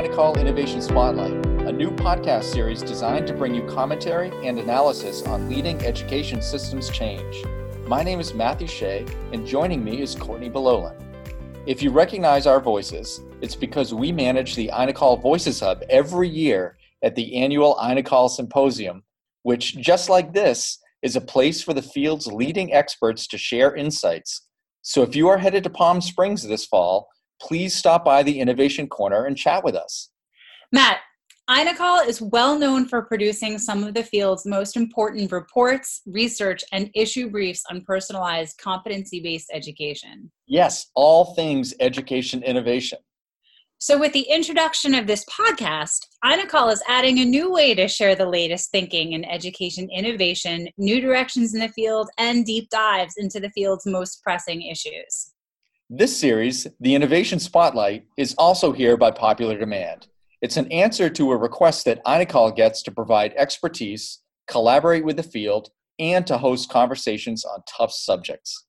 INACOL Innovation Spotlight, a new podcast series designed to bring you commentary and analysis on leading education systems change. My name is Matthew Shea, and joining me is Courtney Belolan. If you recognize our voices, it's because we manage the INACOL Voices Hub every year at the annual INACOL Symposium, which, just like this, is a place for the field's leading experts to share insights. So if you are headed to Palm Springs this fall, please stop by the Innovation Corner and chat with us. Matt, INACOL is well known for producing some of the field's most important reports, research, and issue briefs on personalized competency based education. Yes, all things education innovation. So, with the introduction of this podcast, INACOL is adding a new way to share the latest thinking in education innovation, new directions in the field, and deep dives into the field's most pressing issues. This series, The Innovation Spotlight, is also here by popular demand. It's an answer to a request that INACOL gets to provide expertise, collaborate with the field, and to host conversations on tough subjects.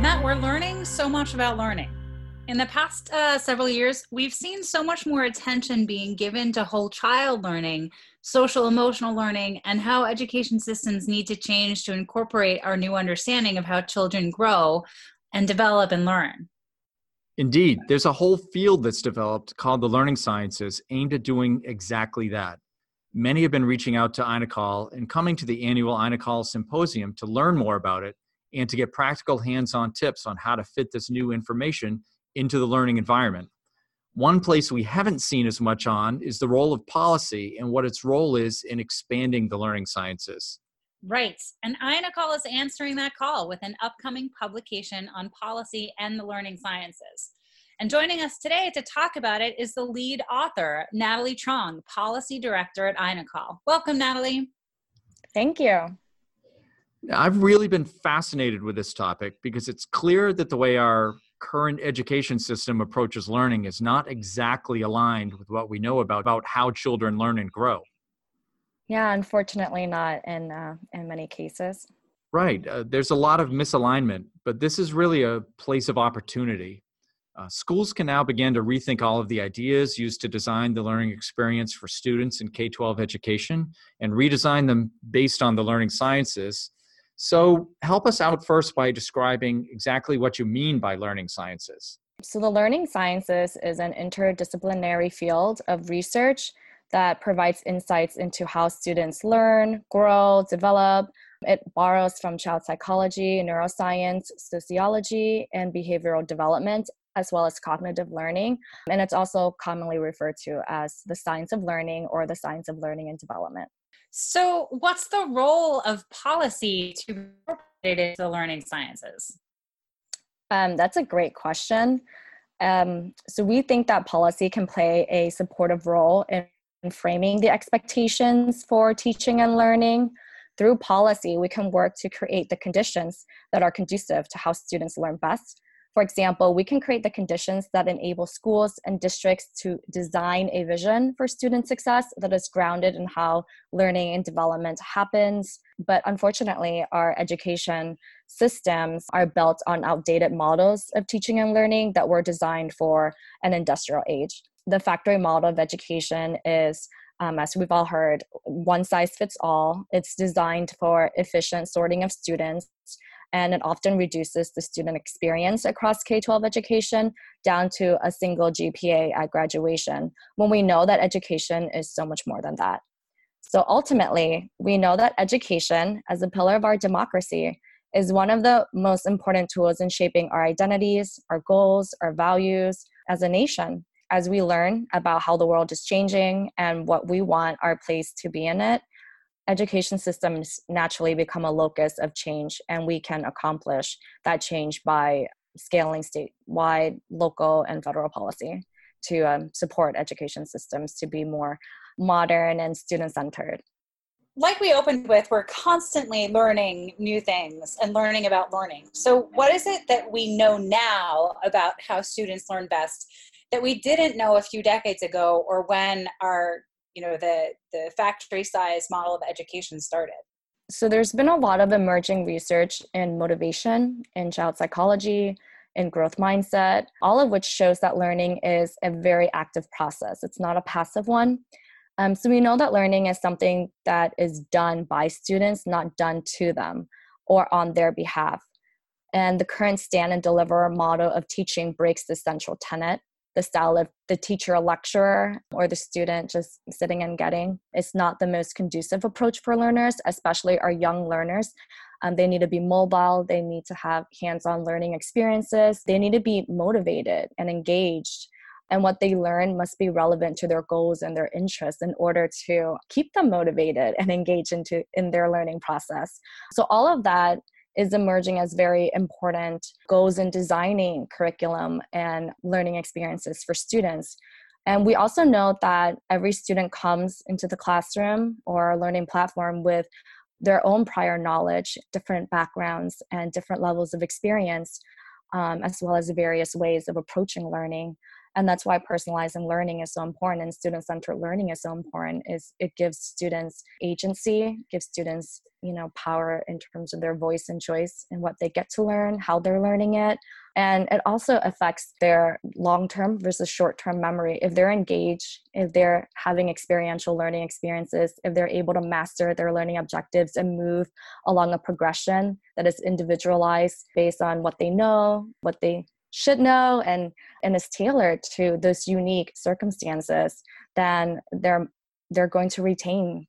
Matt, we're learning so much about learning. In the past uh, several years, we've seen so much more attention being given to whole child learning, social emotional learning, and how education systems need to change to incorporate our new understanding of how children grow and develop and learn. Indeed, there's a whole field that's developed called the learning sciences aimed at doing exactly that. Many have been reaching out to INACOL and coming to the annual INACOL symposium to learn more about it and to get practical hands on tips on how to fit this new information into the learning environment. One place we haven't seen as much on is the role of policy and what its role is in expanding the learning sciences. Right. And INACOL is answering that call with an upcoming publication on policy and the learning sciences. And joining us today to talk about it is the lead author, Natalie Truong, Policy Director at INACOL. Welcome, Natalie. Thank you. I've really been fascinated with this topic because it's clear that the way our current education system approaches learning is not exactly aligned with what we know about, about how children learn and grow. Yeah, unfortunately, not in uh, in many cases. Right. Uh, there's a lot of misalignment, but this is really a place of opportunity. Uh, schools can now begin to rethink all of the ideas used to design the learning experience for students in K 12 education and redesign them based on the learning sciences so, help us out first by describing exactly what you mean by learning sciences. So, the learning sciences is an interdisciplinary field of research that provides insights into how students learn, grow, develop. It borrows from child psychology, neuroscience, sociology, and behavioral development, as well as cognitive learning. And it's also commonly referred to as the science of learning or the science of learning and development. So, what's the role of policy to incorporate into the learning sciences? Um, that's a great question. Um, so, we think that policy can play a supportive role in, in framing the expectations for teaching and learning. Through policy, we can work to create the conditions that are conducive to how students learn best for example, we can create the conditions that enable schools and districts to design a vision for student success that is grounded in how learning and development happens. But unfortunately, our education systems are built on outdated models of teaching and learning that were designed for an industrial age. The factory model of education is um, as we've all heard, one size fits all. It's designed for efficient sorting of students and it often reduces the student experience across K 12 education down to a single GPA at graduation when we know that education is so much more than that. So ultimately, we know that education, as a pillar of our democracy, is one of the most important tools in shaping our identities, our goals, our values as a nation. As we learn about how the world is changing and what we want our place to be in it, education systems naturally become a locus of change and we can accomplish that change by scaling statewide local and federal policy to um, support education systems to be more modern and student centered like we opened with, we're constantly learning new things and learning about learning. So, what is it that we know now about how students learn best that we didn't know a few decades ago or when our you know the the factory size model of education started so there's been a lot of emerging research in motivation in child psychology in growth mindset, all of which shows that learning is a very active process. It's not a passive one. Um, so we know that learning is something that is done by students, not done to them or on their behalf. And the current stand and deliver model of teaching breaks the central tenet the style of the teacher lecturer or the student just sitting and getting. Is not the most conducive approach for learners especially our young learners. Um, they need to be mobile they need to have hands-on learning experiences they need to be motivated and engaged. And what they learn must be relevant to their goals and their interests in order to keep them motivated and engaged into in their learning process. So all of that is emerging as very important goals in designing curriculum and learning experiences for students. And we also know that every student comes into the classroom or learning platform with their own prior knowledge, different backgrounds, and different levels of experience, um, as well as various ways of approaching learning and that's why personalizing learning is so important and student-centered learning is so important is it gives students agency gives students you know power in terms of their voice and choice and what they get to learn how they're learning it. And it also affects their long-term versus short-term memory. If they're engaged if they're having experiential learning experiences if they're able to master their learning objectives and move along a progression that is individualized based on what they know what they should know and and is tailored to those unique circumstances then they're they're going to retain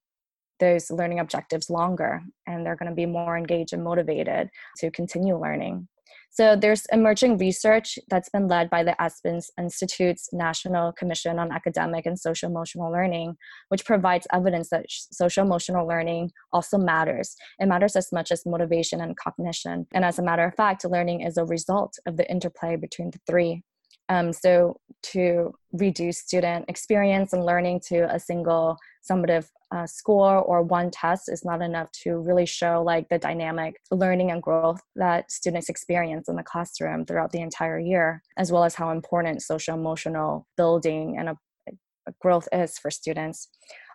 those learning objectives longer and they're going to be more engaged and motivated to continue learning so there's emerging research that's been led by the Aspen Institute's National Commission on Academic and Social Emotional Learning, which provides evidence that social emotional learning also matters. It matters as much as motivation and cognition. And as a matter of fact, learning is a result of the interplay between the three. Um, so to reduce student experience and learning to a single summative uh, score or one test is not enough to really show like the dynamic learning and growth that students experience in the classroom throughout the entire year, as well as how important social emotional building and a, a growth is for students.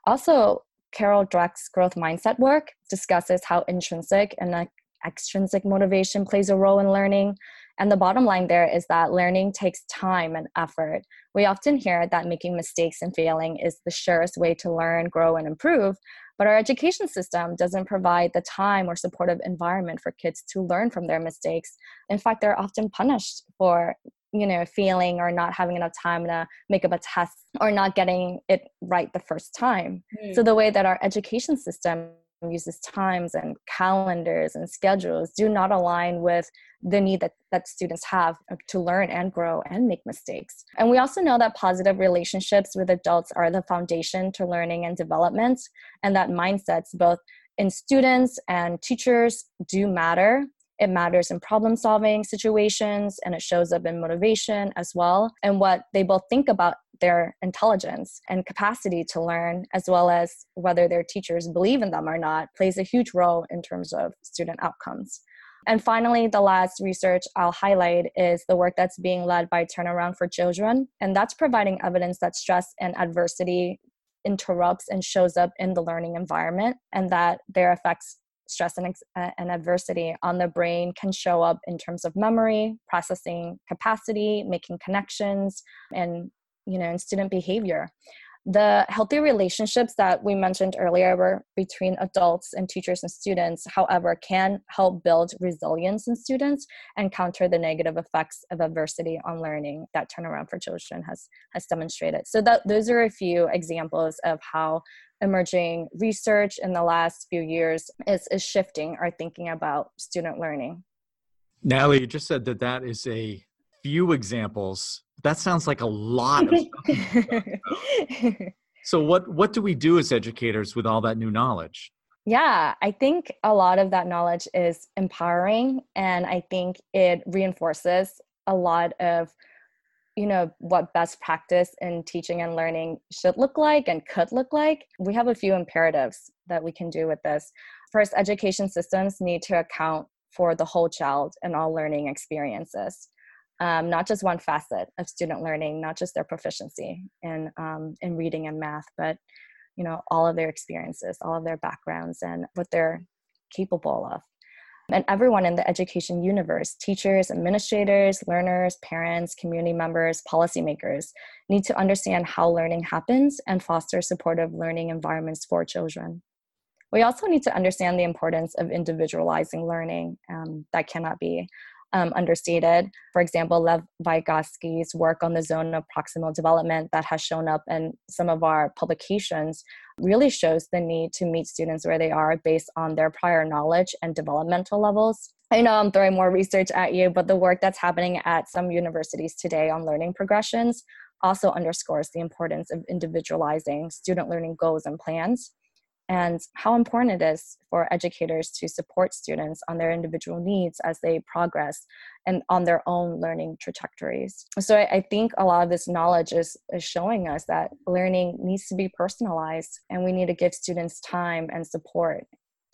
Also, Carol Dweck's growth mindset work discusses how intrinsic and extrinsic motivation plays a role in learning and the bottom line there is that learning takes time and effort. We often hear that making mistakes and failing is the surest way to learn, grow, and improve. But our education system doesn't provide the time or supportive environment for kids to learn from their mistakes. In fact, they're often punished for you know failing or not having enough time to make up a test or not getting it right the first time mm. so the way that our education system uses times and calendars and schedules do not align with the need that, that students have to learn and grow and make mistakes. And we also know that positive relationships with adults are the foundation to learning and development, and that mindsets, both in students and teachers, do matter it matters in problem solving situations and it shows up in motivation as well and what they both think about their intelligence and capacity to learn as well as whether their teachers believe in them or not plays a huge role in terms of student outcomes and finally, the last research I'll highlight is the work that's being led by Turnaround for Children. And that's providing evidence that stress and adversity interrupts and shows up in the learning environment, and that their effects stress and, uh, and adversity on the brain can show up in terms of memory processing capacity making connections and you know in student behavior. The healthy relationships that we mentioned earlier were between adults and teachers and students however can help build resilience in students and counter the negative effects of adversity on learning that turnaround for children has has demonstrated. So that those are a few examples of how emerging research in the last few years is, is shifting our thinking about student learning. Natalie you just said that that is a few examples. That sounds like a lot of so what what do we do as educators with all that new knowledge? Yeah i think a lot of that knowledge is empowering and i think it reinforces a lot of you know what best practice in teaching and learning should look like and could look like. We have a few imperatives that we can do with this. First education systems need to account for the whole child and all learning experiences um, not just one facet of student learning, not just their proficiency in um, in reading and math, but you know all of their experiences, all of their backgrounds, and what they're capable of. And everyone in the education universe teachers, administrators, learners, parents, community members, policymakers need to understand how learning happens and foster supportive learning environments for children. We also need to understand the importance of individualizing learning um, that cannot be um, understated. For example, Lev Vygotsky's work on the zone of proximal development that has shown up in some of our publications really shows the need to meet students where they are based on their prior knowledge and developmental levels. I know I'm throwing more research at you, but the work that's happening at some universities today on learning progressions also underscores the importance of individualizing student learning goals and plans and how important it is for educators to support students on their individual needs as they progress and on their own learning trajectories. So I, think a lot of this knowledge is, is showing us that learning needs to be personalized and we need to give students time and support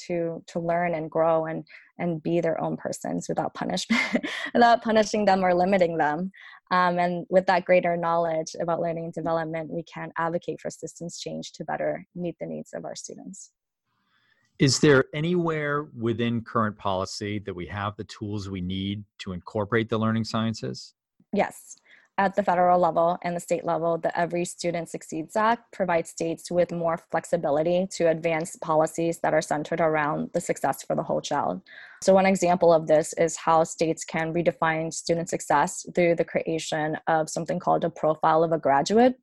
to to learn and grow and and be their own persons without punishment without punishing them or limiting them. Um, and with that greater knowledge about learning and development we can advocate for systems change to better meet the needs of our students. Is there anywhere within current policy that we have the tools we need to incorporate the learning sciences? Yes at the federal level and the state level, the Every Student Succeeds Act provides states with more flexibility to advance policies that are centered around the success for the whole child. So, one example of this is how states can redefine student success through the creation of something called a profile of a graduate.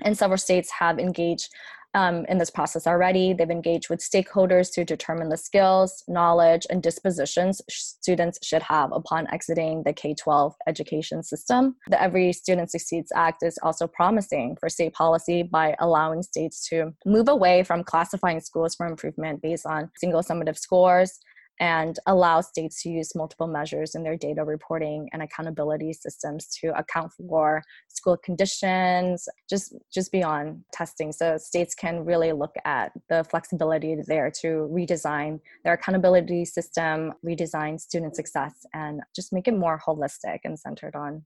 And several states have engaged um, in this process already. They've engaged with stakeholders to determine the skills, knowledge, and dispositions students should have upon exiting the K 12 education system. The Every Student Succeeds Act is also promising for state policy by allowing states to move away from classifying schools for improvement based on single summative scores and allow states to use multiple measures in their data reporting and accountability systems to account for school conditions just just beyond testing so states can really look at the flexibility there to redesign their accountability system redesign student success and just make it more holistic and centered on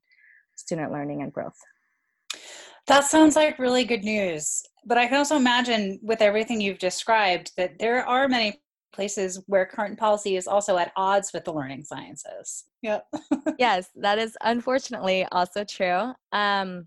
student learning and growth that sounds like really good news. But I can also imagine, with everything you've described, that there are many places where current policy is also at odds with the learning sciences. Yep. yes, that is unfortunately also true. Um,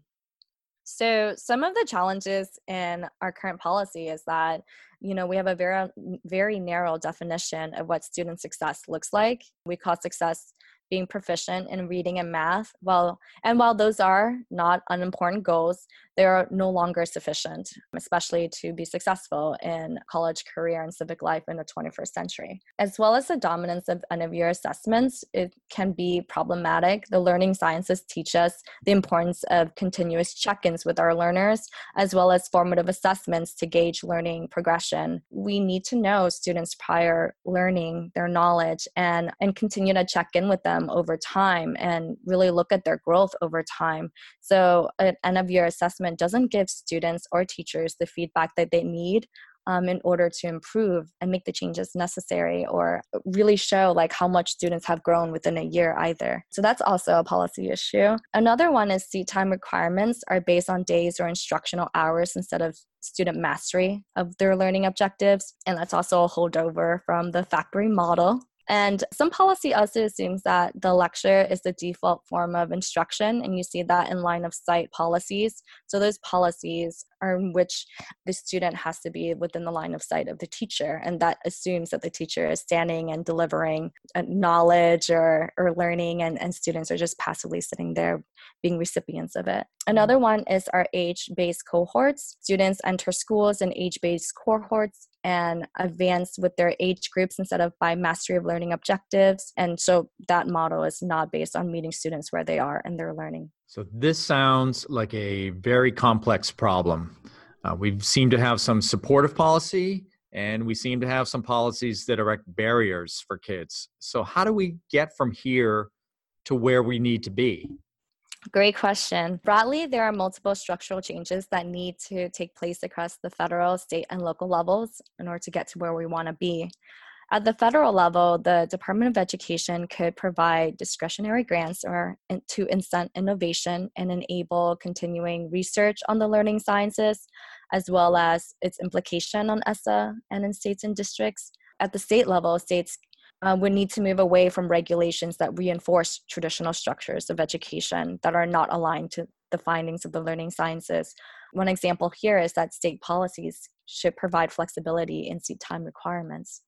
so some of the challenges in our current policy is that you know we have a very very narrow definition of what student success looks like. We call success being proficient in reading and math Well, and while those are not unimportant goals they are no longer sufficient especially to be successful in college career and civic life in the 21st century. As well as the dominance of end of year assessments it can be problematic. The learning sciences teach us the importance of continuous check-ins with our learners as well as formative assessments to gauge learning progression. We need to know students prior learning their knowledge and and continue to check in with them over time and really look at their growth over time. So, an end of year assessment doesn't give students or teachers the feedback that they need um, in order to improve and make the changes necessary or really show like how much students have grown within a year either. So that's also a policy issue. Another one is seat time requirements are based on days or instructional hours instead of student mastery of their learning objectives. And that's also a holdover from the factory model and some policy also assumes that the lecture is the default form of instruction, and you see that in line of sight policies. So those policies are in which the student has to be within the line of sight of the teacher, and that assumes that the teacher is standing and delivering uh, knowledge or, or learning, and, and students are just passively sitting there being recipients of it. Another one is our age based cohorts. Students enter schools in age based cohorts and advance with their age groups instead of by mastery of learning objectives. And so that model is not based on meeting students where they are in their learning. So this sounds like a very complex problem. Uh, we seem to have some supportive policy and we seem to have some policies that erect barriers for kids. So, how do we get from here to where we need to be? Great question. Broadly, there are multiple structural changes that need to take place across the federal, state, and local levels in order to get to where we want to be. At the federal level, the Department of Education could provide discretionary grants or to incent innovation and enable continuing research on the learning sciences, as well as its implication on ESSA and in states and districts. At the state level, states uh, we need to move away from regulations that reinforce traditional structures of education that are not aligned to the findings of the learning sciences. One example here is that state policies should provide flexibility in seat time requirements.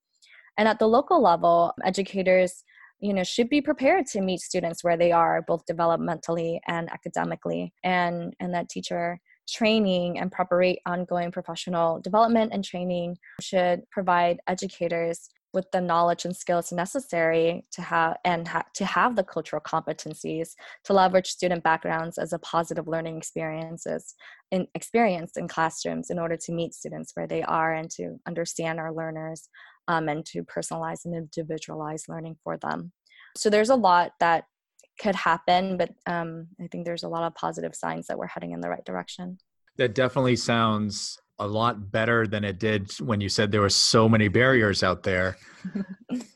And at the local level, educators you know should be prepared to meet students where they are both developmentally and academically and and that teacher training and preparate ongoing professional development and training should provide educators with the knowledge and skills necessary to have and ha- to have the cultural competencies to leverage student backgrounds as a positive learning experiences in experience in classrooms in order to meet students where they are and to understand our learners um, and to personalize and individualize learning for them. So there's a lot that could happen but um, i think there's a lot of positive signs that we're heading in the right direction. That definitely sounds a lot better than it did when you said there were so many barriers out there.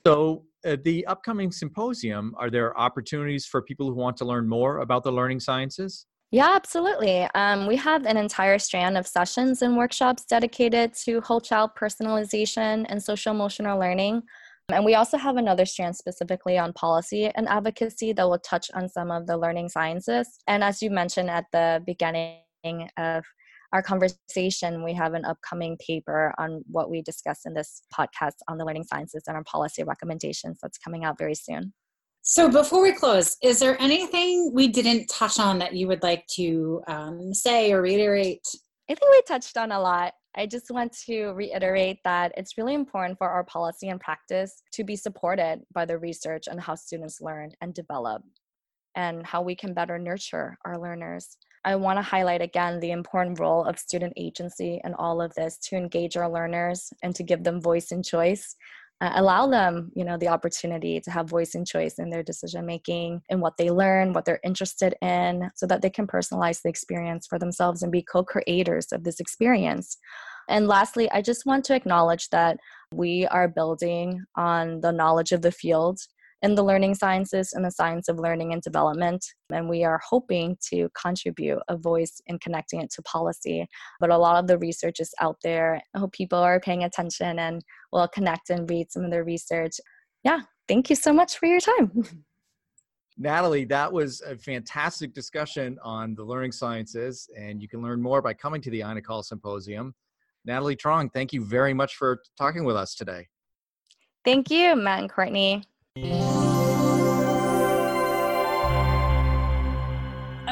so, uh, the upcoming symposium, are there opportunities for people who want to learn more about the learning sciences? Yeah, absolutely. Um, we have an entire strand of sessions and workshops dedicated to whole child personalization and social emotional learning. And we also have another strand specifically on policy and advocacy that will touch on some of the learning sciences. And as you mentioned at the beginning of our conversation, we have an upcoming paper on what we discussed in this podcast on the learning sciences and our policy recommendations that's coming out very soon. So, before we close, is there anything we didn't touch on that you would like to um, say or reiterate? I think we touched on a lot. I just want to reiterate that it's really important for our policy and practice to be supported by the research on how students learn and develop and how we can better nurture our learners. I want to highlight again the important role of student agency in all of this to engage our learners and to give them voice and choice. Uh, allow them, you know, the opportunity to have voice and choice in their decision making and what they learn, what they're interested in, so that they can personalize the experience for themselves and be co-creators of this experience. And lastly, I just want to acknowledge that we are building on the knowledge of the field in the learning sciences and the science of learning and development. And we are hoping to contribute a voice in connecting it to policy. But a lot of the research is out there. I hope people are paying attention and will connect and read some of the research. Yeah, thank you so much for your time. Natalie, that was a fantastic discussion on the learning sciences, and you can learn more by coming to the INACOL Symposium. Natalie Truong, thank you very much for talking with us today. Thank you, Matt and Courtney. I'm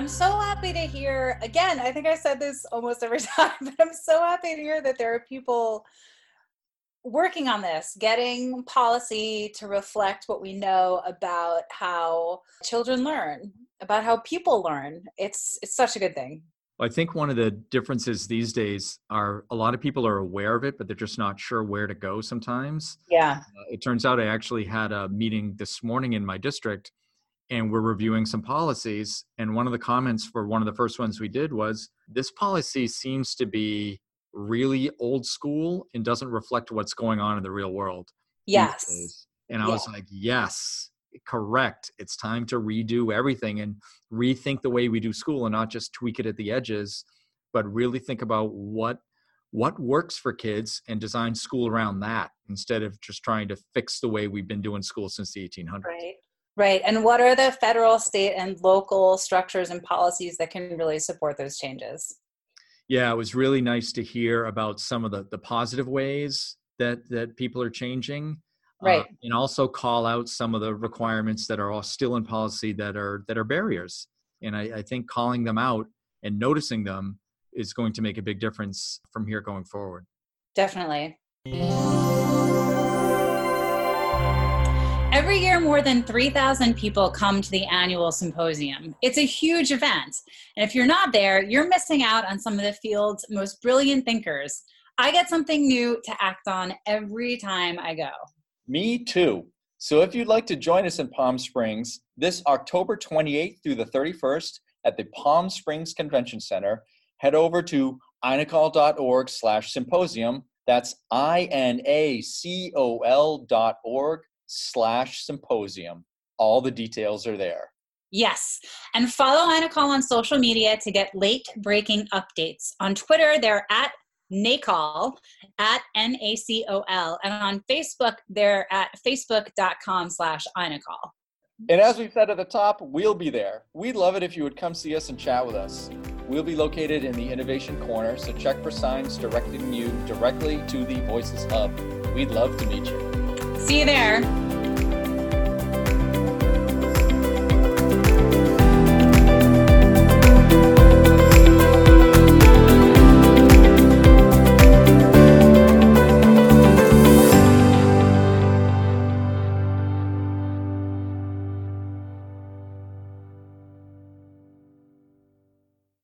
so happy to hear, again, I think I said this almost every time, but I'm so happy to hear that there are people working on this, getting policy to reflect what we know about how children learn, about how people learn. It's it's such a good thing. I think one of the differences these days are a lot of people are aware of it, but they're just not sure where to go sometimes. Yeah. Uh, it turns out I actually had a meeting this morning in my district and we're reviewing some policies. And one of the comments for one of the first ones we did was this policy seems to be really old school and doesn't reflect what's going on in the real world. Yes. And I yeah. was like, yes, correct. It's time to redo everything and rethink the way we do school and not just tweak it at the edges, but really think about what what works for kids and design school around that instead of just trying to fix the way we've been doing school since the 1800s. Right. Right. And what are the federal, state, and local structures and policies that can really support those changes? Yeah, it was really nice to hear about some of the, the positive ways that that people are changing right uh, and also call out some of the requirements that are all still in policy that are that are barriers and I, I think calling them out and noticing them is going to make a big difference from here going forward definitely Every year, more than 3,000 people come to the annual symposium. It's a huge event. And if you're not there, you're missing out on some of the field's most brilliant thinkers. I get something new to act on every time I go. Me too. So if you'd like to join us in Palm Springs this October 28th through the 31st at the Palm Springs Convention Center, head over to inacol.org slash symposium. That's I-N-A-C-O-L dot org slash symposium. All the details are there. Yes. And follow INACOL on social media to get late breaking updates. On Twitter, they're at NACOL at N-A-C-O-L. And on Facebook, they're at facebook.com slash INACOL. And as we said at the top, we'll be there. We'd love it if you would come see us and chat with us. We'll be located in the Innovation Corner, so check for signs directing you directly to the Voices Hub. We'd love to meet you. See you there.